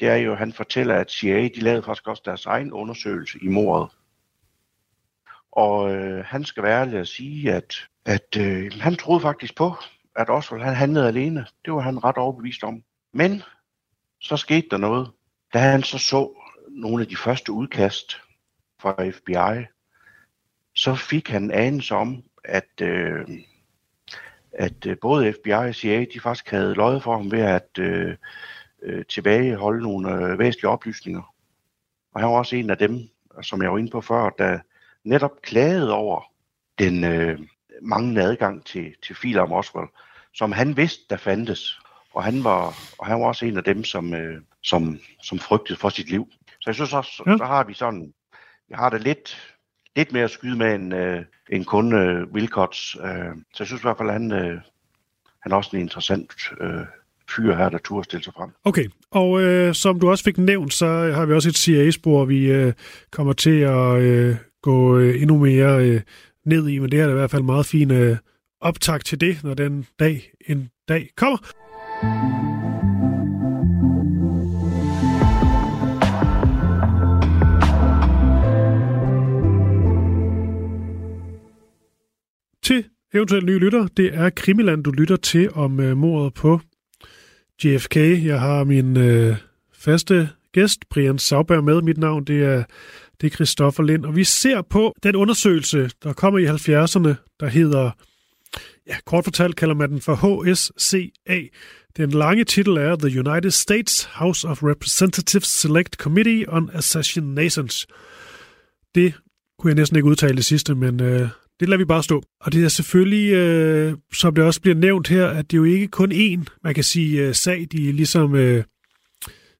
det er jo, at han fortæller, at CIA, de lavede faktisk også deres egen undersøgelse i mordet. Og øh, han skal være ærlig at sige, at, at øh, han troede faktisk på, at Oswald han handlede alene. Det var han ret overbevist om. Men så skete der noget. Da han så så nogle af de første udkast fra FBI, så fik han anelse om, at, øh, at øh, både FBI og CIA, de faktisk havde løjet for ham ved at øh, øh, tilbageholde nogle øh, væsentlige oplysninger. Og han var også en af dem, som jeg var inde på før, der netop klagede over den øh, manglende adgang til, til filer om Oswald, som han vidste, der fandtes. Og han var, og han var også en af dem, som, øh, som, som frygtede for sit liv. Så jeg synes også, ja. så har vi sådan, jeg har det lidt, lidt mere at skyde med end, øh, end kun øh, Wilcots. Øh, så jeg synes i hvert fald, at han, øh, han er også en interessant øh, fyr her, der turde stille sig frem. Okay, og øh, som du også fik nævnt, så øh, har vi også et CIA-spor, vi øh, kommer til at øh, gå øh, endnu mere øh, ned i, men det er i hvert fald meget fin øh, optag til det, når den dag en dag kommer. Eventuelt nye lytter, det er Krimiland, du lytter til om øh, mordet på JFK. Jeg har min øh, faste gæst, Brian Sauberg, med. Mit navn det er, det er Christoffer Lind. Og vi ser på den undersøgelse, der kommer i 70'erne, der hedder, ja, kort fortalt kalder man den for HSCA. Den lange titel er The United States House of Representatives Select Committee on Assassinations. Det kunne jeg næsten ikke udtale det sidste, men øh, det lader vi bare stå. Og det er selvfølgelig, øh, som det også bliver nævnt her, at det er jo ikke kun én, man kan sige, øh, sag, de ligesom øh,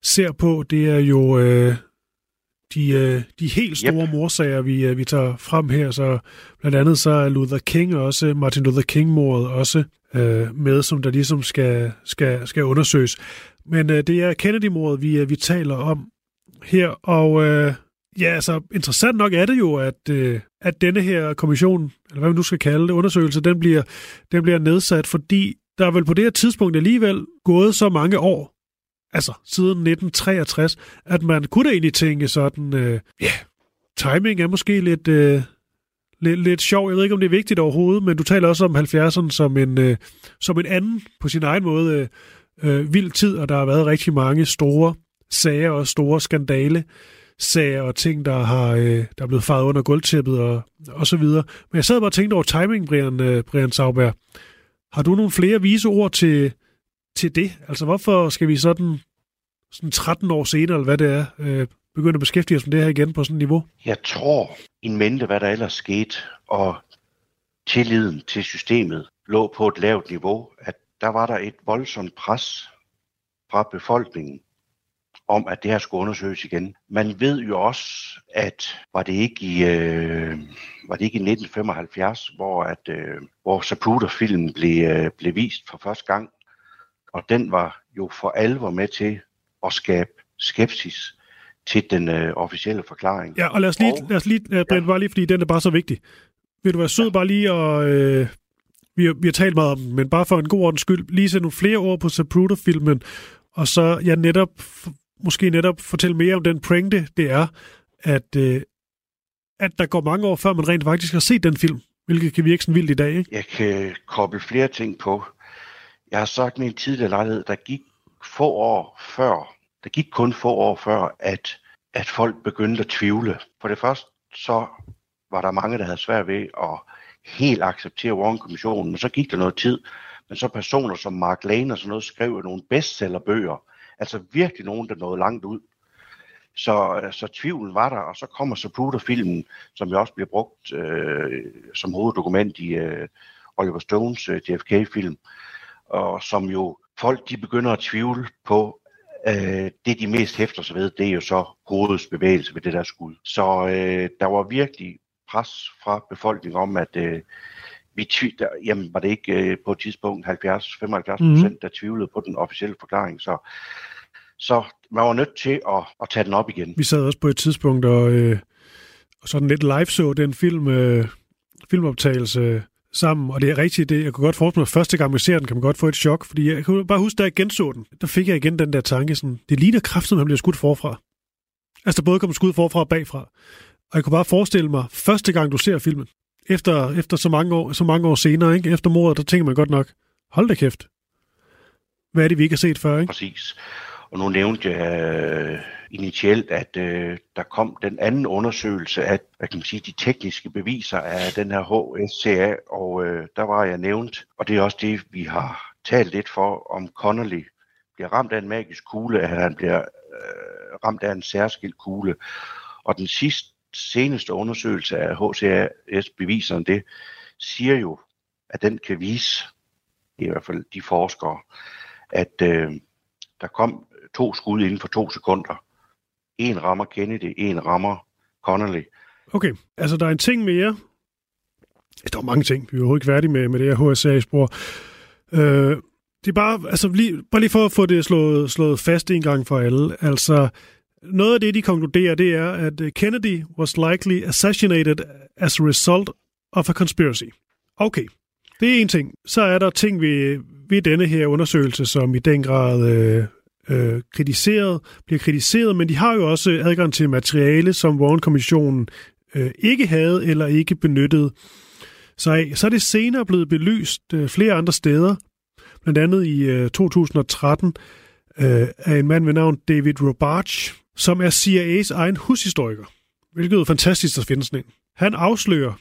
ser på. Det er jo øh, de, øh, de helt store yep. morsager, vi, øh, vi tager frem her. Så blandt andet så er Luther King også, Martin Luther King-mordet også øh, med, som der ligesom skal, skal, skal undersøges. Men øh, det er Kennedy-mordet, vi, øh, vi taler om her, og øh, ja, altså interessant nok er det jo, at, øh, at denne her kommission, eller hvad man nu skal kalde det, undersøgelse, den bliver, den bliver nedsat, fordi der er vel på det her tidspunkt alligevel gået så mange år, altså siden 1963, at man kunne da egentlig tænke sådan, øh, ja, timing er måske lidt, øh, lidt, lidt sjov. Jeg ved ikke, om det er vigtigt overhovedet, men du taler også om 70'erne som en, øh, som en anden, på sin egen måde, øh, øh, vild tid, og der har været rigtig mange store sager og store skandale sager og ting, der har øh, der er blevet faret under gulvtæppet og, og så videre. Men jeg sad bare og tænkte over timing, Brian, øh, Brian Sauber. Har du nogle flere vise ord til, til det? Altså, hvorfor skal vi sådan, sådan 13 år senere, eller hvad det er, øh, begynde at beskæftige os med det her igen på sådan et niveau? Jeg tror, en mente, hvad der ellers skete, og tilliden til systemet lå på et lavt niveau, at der var der et voldsomt pres fra befolkningen om, at det her skulle undersøges igen. Man ved jo også, at var det ikke i, øh, var det ikke i 1975, hvor, at, øh, hvor Zapruder-filmen blev, øh, blev vist for første gang, og den var jo for alvor med til at skabe skepsis til den øh, officielle forklaring. Ja, og lad os lige, og, lad os lige uh, Brent, ja. bare lige, fordi den er bare så vigtig. Vil du være sød ja. bare lige og... Øh, vi, har, vi har talt meget om men bare for en god ordens skyld, lige sætte nogle flere ord på Zapruder-filmen, og så ja, netop, måske netop fortælle mere om den pointe, det er, at, øh, at der går mange år, før man rent faktisk har set den film, hvilket kan virke sådan vildt i dag, ikke? Jeg kan koble flere ting på. Jeg har sagt med en tidligere lejlighed, der gik få år før, der gik kun få år før, at, at folk begyndte at tvivle. For det første, så var der mange, der havde svært ved at helt acceptere Warren-kommissionen, men så gik der noget tid. Men så personer som Mark Lane og sådan noget skrev nogle bestsellerbøger, altså virkelig nogen, der nåede langt ud. Så, øh, så tvivlen var der, og så kommer Zapruder-filmen, som jo også bliver brugt øh, som hoveddokument i øh, Oliver Stones øh, JFK-film, og som jo folk de begynder at tvivle på, øh, det de mest hæfter sig ved, det er jo så hovedets bevægelse ved det der skud. Så øh, der var virkelig pres fra befolkningen om, at øh, vi tvivler, jamen var det ikke øh, på et tidspunkt 70-75 procent, mm. der tvivlede på den officielle forklaring, så, så man var nødt til at, at tage den op igen. Vi sad også på et tidspunkt og, øh, og sådan lidt live så den film, øh, filmoptagelse sammen, og det er rigtigt, det, jeg kunne godt forestille mig, at første gang man ser den, kan man godt få et chok, fordi jeg kunne bare huske, da jeg genså den, der fik jeg igen den der tanke, sådan, det ligner kraftigt, man bliver skudt forfra. Altså, der både kommer skud forfra og bagfra. Og jeg kunne bare forestille mig, første gang du ser filmen, efter, efter så, mange år, så mange år senere, ikke? efter mordet, der tænker man godt nok, hold da kæft. Hvad er det, vi ikke har set før? Ikke? Præcis. Og nu nævnte jeg øh, initielt, at øh, der kom den anden undersøgelse af hvad kan man sige, de tekniske beviser af den her HSCA, og øh, der var jeg nævnt, og det er også det, vi har talt lidt for, om Connolly bliver ramt af en magisk kugle, at han bliver øh, ramt af en særskilt kugle. Og den sidste seneste undersøgelse af HCAS beviserne det, siger jo, at den kan vise, i hvert fald de forskere, at øh, der kom to skud inden for to sekunder. En rammer Kennedy, en rammer Connolly. Okay, altså der er en ting mere. Der er mange ting. Vi er overhovedet ikke færdige med, med det her HSA-spor. Øh, det er bare, altså lige, bare lige for at få det slået, slået fast en gang for alle. Altså, noget af det, de konkluderer, det er, at øh, Kennedy was likely assassinated as a result of a conspiracy. Okay, det er en ting. Så er der ting ved, ved denne her undersøgelse, som i den grad øh, øh, kritiseret, bliver kritiseret, men de har jo også adgang til materiale, som Warren-kommissionen øh, ikke havde eller ikke benyttede. Så, så er det senere blevet belyst øh, flere andre steder, blandt andet i øh, 2013 øh, af en mand ved navn David Robarch, som er CIA's egen hushistoriker, hvilket er fantastisk at finde sådan en. Han afslører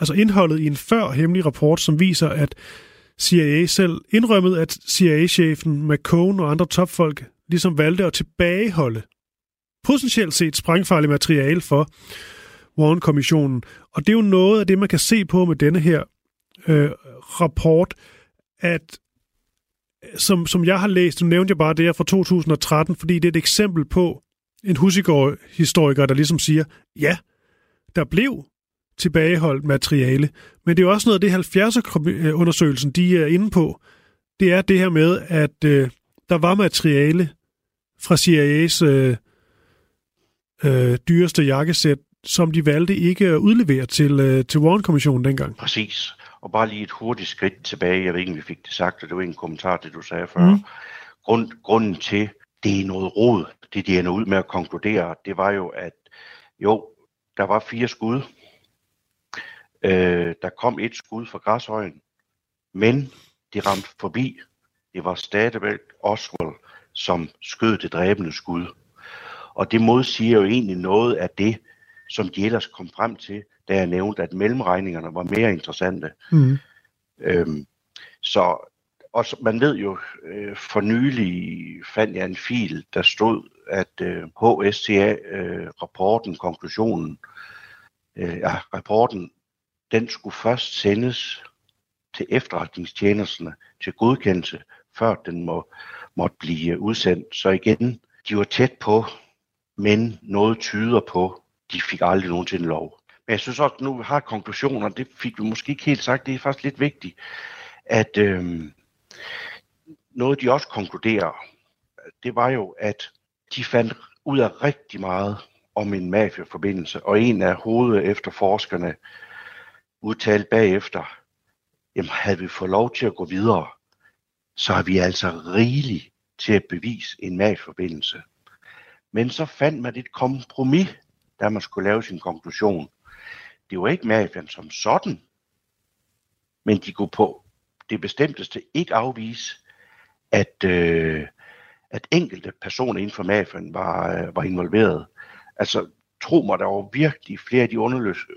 altså indholdet i en før hemmelig rapport, som viser, at CIA selv indrømmede, at CIA-chefen McCone og andre topfolk ligesom valgte at tilbageholde potentielt set sprængfarligt materiale for Warren-kommissionen. Og det er jo noget af det, man kan se på med denne her øh, rapport, at som, som jeg har læst, nu nævnte jeg bare det her fra 2013, fordi det er et eksempel på en husigård-historiker, der ligesom siger, ja, der blev tilbageholdt materiale, men det er jo også noget af det, 70'er-undersøgelsen de er inde på. Det er det her med, at øh, der var materiale fra CIA's øh, øh, dyreste jakkesæt, som de valgte ikke at udlevere til, øh, til Warren-kommissionen dengang. Præcis. Og bare lige et hurtigt skridt tilbage. Jeg ved ikke, om vi fik det sagt, og det var en kommentar til, du sagde før. Mm. Grund, grunden til, det er noget rod, det de ender ud med at konkludere, det var jo, at jo, der var fire skud. Øh, der kom et skud fra græshøjen, men det ramte forbi. Det var stadigvæk Oswald, som skød det dræbende skud. Og det modsiger jo egentlig noget af det, som de ellers kom frem til, da jeg nævnte, at mellemregningerne var mere interessante. Mm. Øhm, så og man ved jo, øh, for nylig fandt jeg en fil, der stod, at øh, HSTA-rapporten, øh, konklusionen, øh, ja, rapporten, den skulle først sendes til efterretningstjenesterne til godkendelse, før den må, måtte blive udsendt. Så igen, de var tæt på, men noget tyder på, de fik aldrig nogensinde lov. Men jeg synes også, at nu vi har konklusioner, det fik vi måske ikke helt sagt, det er faktisk lidt vigtigt, at øh, noget de også konkluderer, det var jo, at de fandt ud af rigtig meget om en mafiaforbindelse, og en af hovedet efter forskerne udtalte bagefter, jamen havde vi fået lov til at gå videre, så har vi altså rigeligt til at bevise en mafiaforbindelse. Men så fandt man et kompromis, da man skulle lave sin konklusion. Det var ikke mafian som sådan, men de kunne på det bestemteste ikke afvise, at, øh, at enkelte personer inden for mafien var, øh, var involveret. Altså, tro mig, der var virkelig flere af de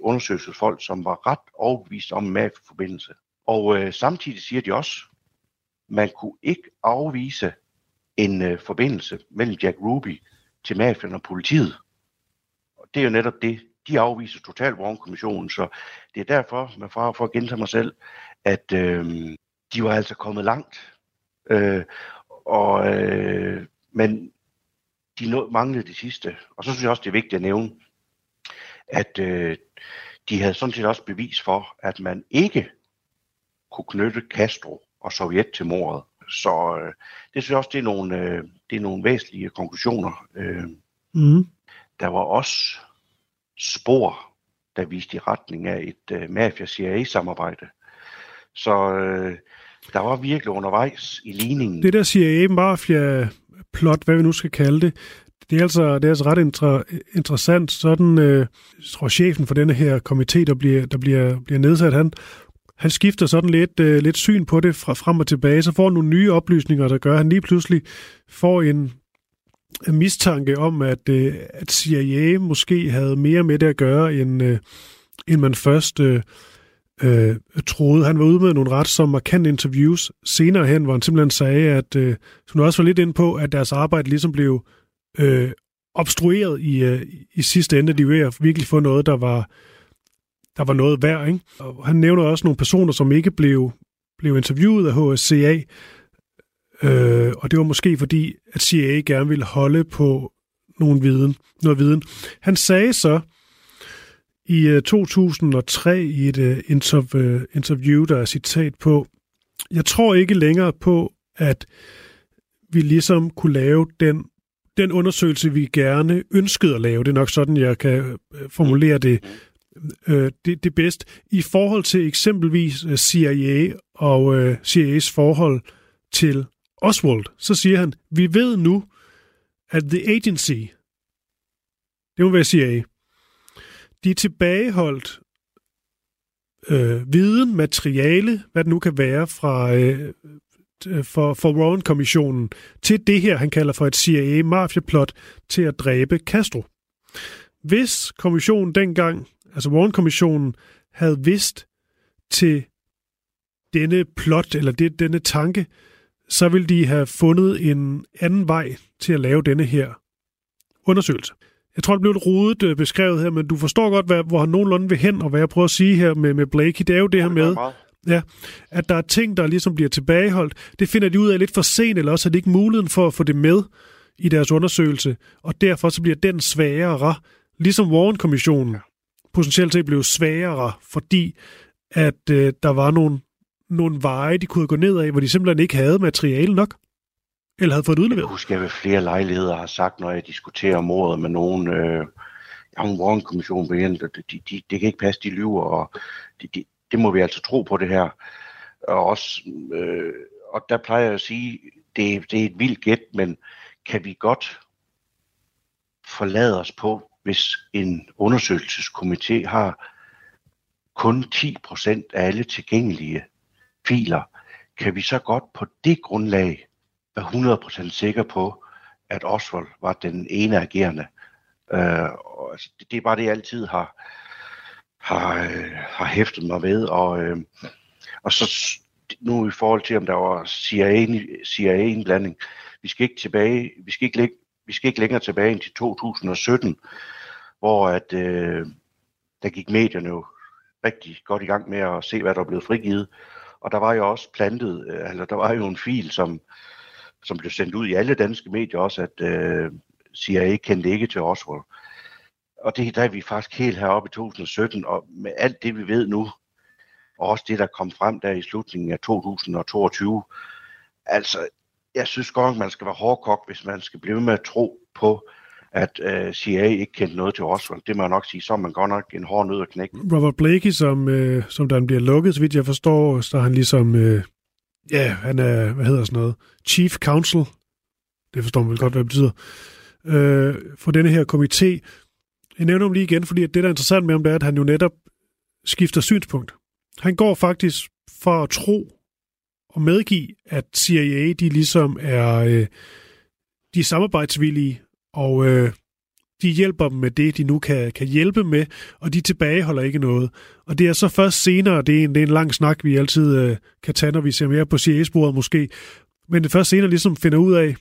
undersøgelsesfolk, som var ret overbevist om mafiaforbindelse. Og øh, samtidig siger de også, man kunne ikke afvise en øh, forbindelse mellem Jack Ruby til mafien og politiet. Og det er jo netop det, de afviser totalt Warren-kommissionen, så det er derfor, med far for at gentage mig selv, at øh, de var altså kommet langt. Øh, og, øh, men de nå, manglede det sidste. Og så synes jeg også, det er vigtigt at nævne, at øh, de havde sådan set også bevis for, at man ikke kunne knytte Castro og Sovjet til mordet. Så øh, det synes jeg også, det er nogle, øh, det er nogle væsentlige konklusioner. Øh, mm. Der var også spor, der viste i retning af et øh, mafia-CIA-samarbejde. Så øh, der var virkelig undervejs i ligningen. Det der CIA-mafia-plot, hvad vi nu skal kalde det, det er altså, det er altså ret inter, interessant. Sådan, øh, tror chefen for denne her komité, der bliver, der bliver, bliver nedsat, han, han skifter sådan lidt, øh, lidt syn på det fra frem og tilbage, så får han nogle nye oplysninger, der gør, at han lige pludselig får en, en mistanke om, at, øh, at CIA måske havde mere med det at gøre, end, øh, end man først øh, øh, troede. Han var ude med nogle ret som markante interviews senere hen, hvor han simpelthen sagde, at, øh, hun du også var lidt ind på, at deres arbejde ligesom blev øh, obstrueret i, øh, i sidste ende. De var virkelig få noget, der var, der var noget værd. Ikke? Og han nævner også nogle personer, som ikke blev, blev interviewet af HSCA, øh, og det var måske fordi, at CIA gerne ville holde på nogen viden, noget viden. Han sagde så i øh, 2003 i et øh, øh, interview, der er citat på, jeg tror ikke længere på, at vi ligesom kunne lave den den undersøgelse, vi gerne ønskede at lave. Det er nok sådan, jeg kan formulere det øh, det, det bedst. I forhold til eksempelvis CIA og øh, CIA's forhold til Oswald, så siger han, vi ved nu, at The Agency, det må være CIA, de er tilbageholdt øh, viden, materiale, hvad det nu kan være fra øh, for, for Warren-kommissionen til det her, han kalder for et CIA-mafiaplot til at dræbe Castro. Hvis kommissionen dengang altså Warren-kommissionen, havde vidst til denne plot, eller det, denne tanke, så ville de have fundet en anden vej til at lave denne her undersøgelse jeg tror, det blev lidt rodet øh, beskrevet her, men du forstår godt, hvad, hvor han nogenlunde vil hen, og hvad jeg prøver at sige her med, med Blakey, det er jo det her med, ja, at der er ting, der ligesom bliver tilbageholdt. Det finder de ud af lidt for sent, eller også har de ikke muligheden for at få det med i deres undersøgelse, og derfor så bliver den sværere, ligesom Warren-kommissionen potentielt set blev sværere, fordi at øh, der var nogle, nogle veje, de kunne gå ned af, hvor de simpelthen ikke havde materiale nok, eller havde fået udleveret. Jeg husker, jeg ved flere lejligheder har sagt, når jeg diskuterer mordet med nogen, øh, jeg har en Warren-kommission på de, de, de, det kan ikke passe, de lyver, og de, de, det må vi altså tro på det her. Og, også, øh, og der plejer jeg at sige, det, det er et vildt gæt, men kan vi godt forlade os på, hvis en undersøgelseskomité har kun 10% af alle tilgængelige filer, kan vi så godt på det grundlag være 100% sikker på, at Oswald var den ene agerende. Øh, og, altså, det, det er bare det, jeg altid har, har, øh, har hæftet mig ved. Og, øh, og så nu i forhold til, om der var CIA-indblanding, CIA vi skal ikke tilbage, vi skal ikke, vi skal ikke længere tilbage end til 2017, hvor at, øh, der gik medierne jo rigtig godt i gang med at se, hvad der er blevet frigivet. Og der var jo også plantet, øh, eller der var jo en fil, som, som blev sendt ud i alle danske medier også, at øh, CIA kendte ikke til Oswald. Og det der er vi faktisk helt heroppe i 2017, og med alt det, vi ved nu, og også det, der kom frem der i slutningen af 2022, altså, jeg synes godt, man skal være hårdkok, hvis man skal blive med at tro på, at øh, CIA ikke kendte noget til Oswald. Det må jeg nok sige, så er man godt nok en hård nød at knække. Robert Blakey, som, øh, som der bliver lukket, så vidt jeg forstår, så har han ligesom, øh, ja, han er, hvad hedder sådan noget, Chief Counsel, det forstår man vel godt, hvad det betyder, øh, for denne her komité. Jeg nævner ham lige igen, fordi det, der er interessant med ham, det er, at han jo netop skifter synspunkt. Han går faktisk for at tro og medgive, at CIA, de ligesom er, øh, de er samarbejdsvillige, og øh, de hjælper dem med det, de nu kan, kan hjælpe med, og de tilbageholder ikke noget. Og det er så først senere, det er en, det er en lang snak, vi altid øh, kan tage, når vi ser mere på CIA-sporet måske, men det først senere ligesom finder ud af,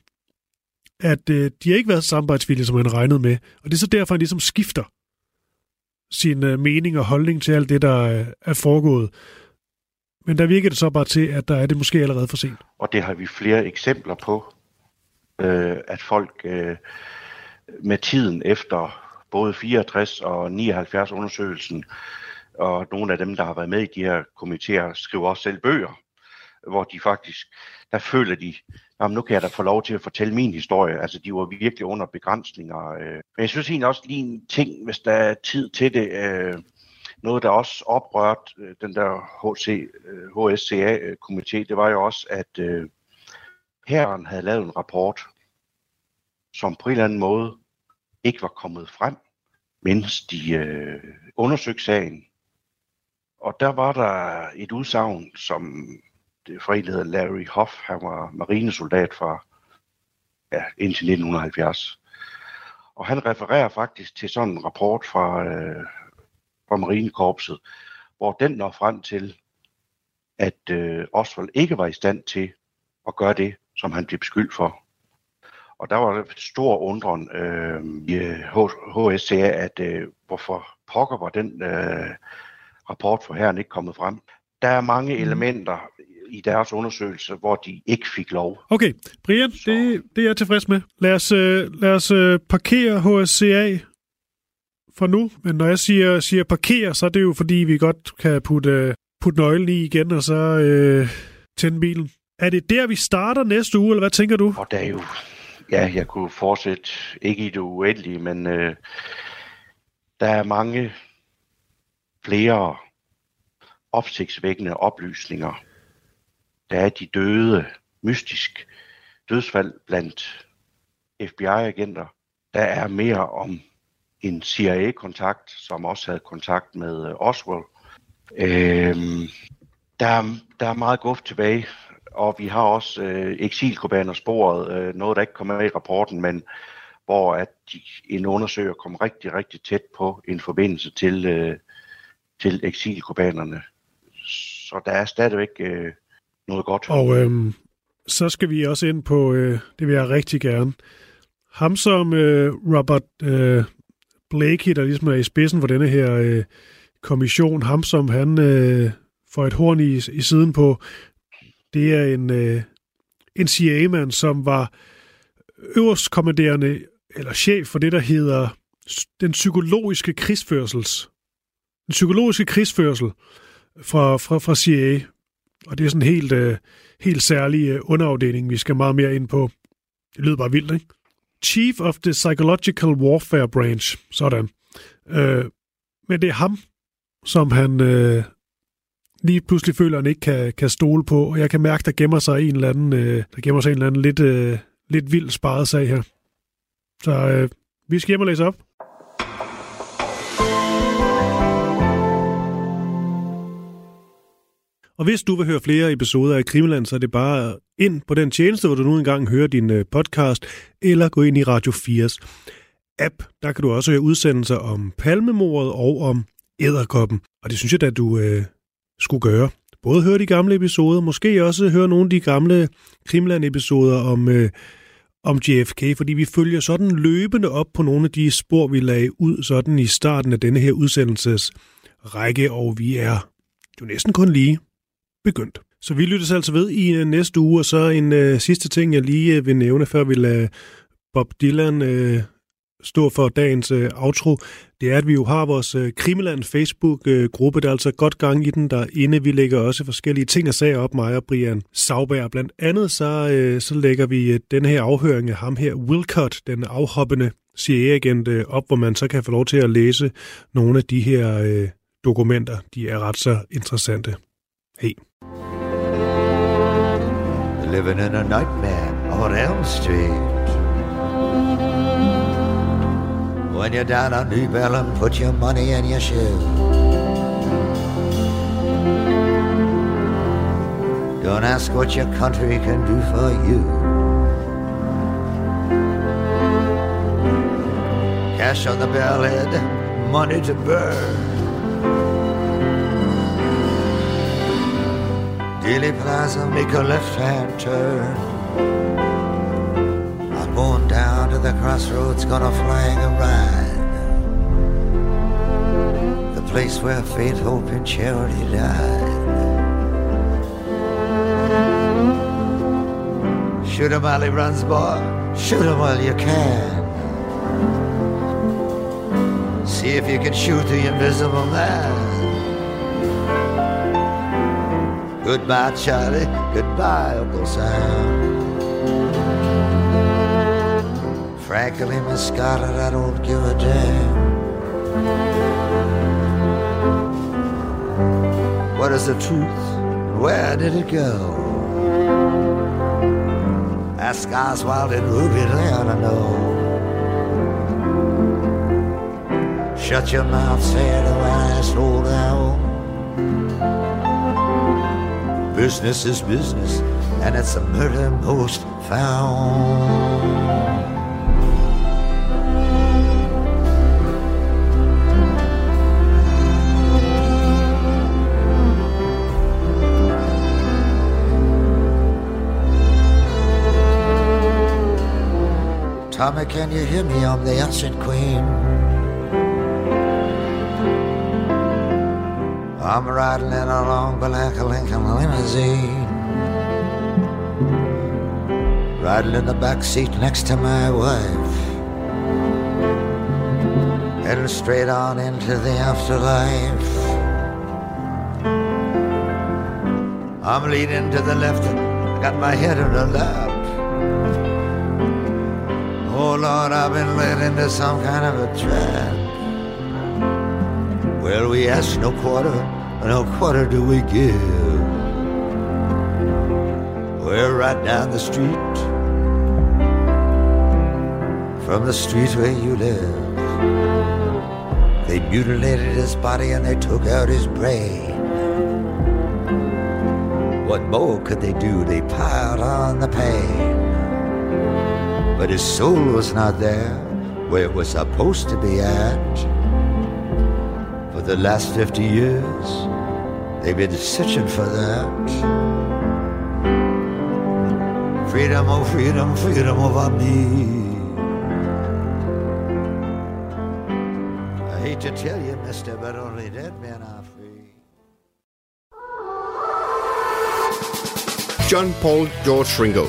at øh, de har ikke været så samarbejdsvillige, som han regnede med. Og det er så derfor, han ligesom skifter sin øh, mening og holdning til alt det, der øh, er foregået. Men der virker det så bare til, at der er det måske allerede for sent. Og det har vi flere eksempler på, øh, at folk øh, med tiden efter både 64 og 79 undersøgelsen, og nogle af dem, der har været med i de her komiteer, skriver også selv bøger, hvor de faktisk, der føler de, jamen nu kan jeg da få lov til at fortælle min historie. Altså de var virkelig under begrænsninger. Øh. Men jeg synes egentlig også lige en ting, hvis der er tid til det, øh, noget der også oprørte øh, den der HC, HSCA-komité, øh, øh, det var jo også, at herren havde lavet en rapport, som på en eller anden måde ikke var kommet frem, mens de øh, undersøgte sagen. Og der var der et udsagn, som det forening hedder Larry Hoff, han var marinesoldat fra ja, indtil 1970. Og han refererer faktisk til sådan en rapport fra, øh, fra Marinekorpset, hvor den når frem til, at øh, Oswald ikke var i stand til at gøre det, som han blev beskyldt for. Og der var stor undren øh, i HSCA, at øh, hvorfor pokker var den øh, rapport for herren ikke kommet frem. Der er mange mm. elementer i deres undersøgelse, hvor de ikke fik lov. Okay, Brian, det, det er jeg tilfreds med. Lad os, øh, lad os øh, parkere HSCA for nu, men når jeg siger, siger parkere, så er det jo fordi, vi godt kan putte, putte nøglen i igen, og så øh, tænde bilen. Er det der, vi starter næste uge, eller hvad tænker du? Og der er jo ja, jeg kunne fortsætte, ikke i det uendelige, men øh, der er mange flere opsigtsvækkende oplysninger. Der er de døde, mystisk dødsfald blandt FBI-agenter. Der er mere om en CIA-kontakt, som også havde kontakt med øh, Oswald. Øhm, der, er, der er meget guft tilbage og vi har også øh, eksilkubaner sporet, øh, noget der ikke kommer med i rapporten, men hvor at de, en undersøger kom rigtig, rigtig tæt på en forbindelse til, øh, til eksilkubanerne. Så der er stadigvæk øh, noget godt. Og øh, så skal vi også ind på, øh, det vil jeg rigtig gerne, ham som øh, Robert øh, Blakey, der ligesom er i spidsen for denne her øh, kommission, ham som han øh, får et horn i, i siden på, det er en, øh, en CIA-mand, som var øverstkommanderende eller chef for det, der hedder den psykologiske krigsførsels. Den psykologiske krigsførsel fra, fra, fra CIA. Og det er sådan en helt, øh, helt særlig øh, underafdeling, vi skal meget mere ind på. Det lyder bare vildt, ikke? Chief of the Psychological Warfare Branch. Sådan. Øh, men det er ham, som han øh, lige pludselig føler, han ikke kan, kan stole på. Og jeg kan mærke, der gemmer sig en eller anden, øh, der gemmer sig en eller anden lidt, øh, lidt vild sparet sag her. Så øh, vi skal hjem og læse op. Og hvis du vil høre flere episoder af Krimiland, så er det bare ind på den tjeneste, hvor du nu engang hører din øh, podcast, eller gå ind i Radio 4's app. Der kan du også høre udsendelser om palmemordet og om æderkoppen. Og det synes jeg at du øh, skulle gøre. Både høre de gamle episoder, måske også høre nogle af de gamle Krimland-episoder om, øh, om JFK, fordi vi følger sådan løbende op på nogle af de spor, vi lagde ud sådan i starten af denne her udsendelses række, og vi er jo næsten kun lige begyndt. Så vi lyttes altså ved i øh, næste uge, og så en øh, sidste ting, jeg lige øh, vil nævne, før vi lader Bob Dylan øh, stå for dagens øh, outro, det er, at vi jo har vores øh, Krimiland Facebook-gruppe, der er altså godt gang i den derinde. Vi lægger også forskellige ting og sager op, mig og Brian Sauberg. Blandt andet så, øh, så lægger vi øh, den her afhøring af ham her, Wilcott, den afhoppende CIA-agent, øh, op, hvor man så kan få lov til at læse nogle af de her øh, dokumenter. De er ret så interessante. Hej. Living in a nightmare on Elm Street. When you're down on New Bellum, put your money in your shoe. Don't ask what your country can do for you. Cash on the bellhead, money to burn. Dealey Plaza, make a left-hand turn. Going down to the crossroads, gonna flag a ride. The place where faith, hope, and charity died. Shoot 'em while he runs, boy. Shoot 'em while you can. See if you can shoot the invisible man. Goodbye, Charlie. Goodbye, Uncle Sam. Frankly, Miss Scarlett, I don't give a damn. What is the truth? Where did it go? Ask Oswald and Ruby know. Shut your mouth, say it I slow down. Business is business, and it's a murder most found. Tommy, can you hear me? I'm the ancient queen. I'm riding in a long black Lincoln limousine. Riding in the back seat next to my wife. Heading straight on into the afterlife. I'm leaning to the left and got my head in the lap. Oh Lord, I've been led into some kind of a trap. Well, we ask no quarter, no quarter do we give. We're right down the street from the street where you live. They mutilated his body and they took out his brain. What more could they do? They piled on the pain. But his soul was not there where it was supposed to be at. For the last 50 years, they've been searching for that. Freedom, oh freedom, freedom over me. I hate to tell you, mister, but only dead men are free. John Paul George Ringo.